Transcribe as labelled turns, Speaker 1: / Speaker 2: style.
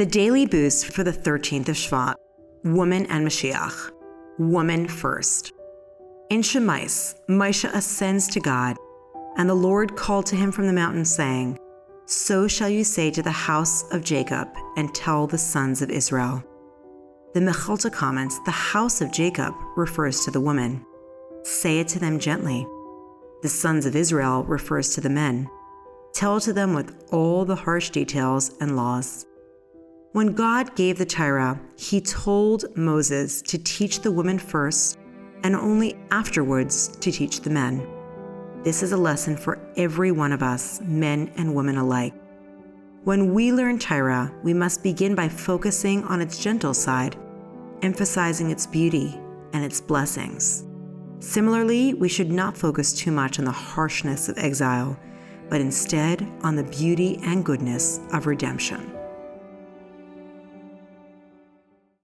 Speaker 1: The daily boost for the 13th of Shvat Woman and Moshiach. Woman first. In Shemais, Moshe ascends to God, and the Lord called to him from the mountain, saying, So shall you say to the house of Jacob, and tell the sons of Israel. The Mechilta comments, the house of Jacob refers to the woman. Say it to them gently. The sons of Israel refers to the men. Tell to them with all the harsh details and laws. When God gave the Torah, he told Moses to teach the women first and only afterwards to teach the men. This is a lesson for every one of us, men and women alike. When we learn Torah, we must begin by focusing on its gentle side, emphasizing its beauty and its blessings. Similarly, we should not focus too much on the harshness of exile, but instead on the beauty and goodness of redemption.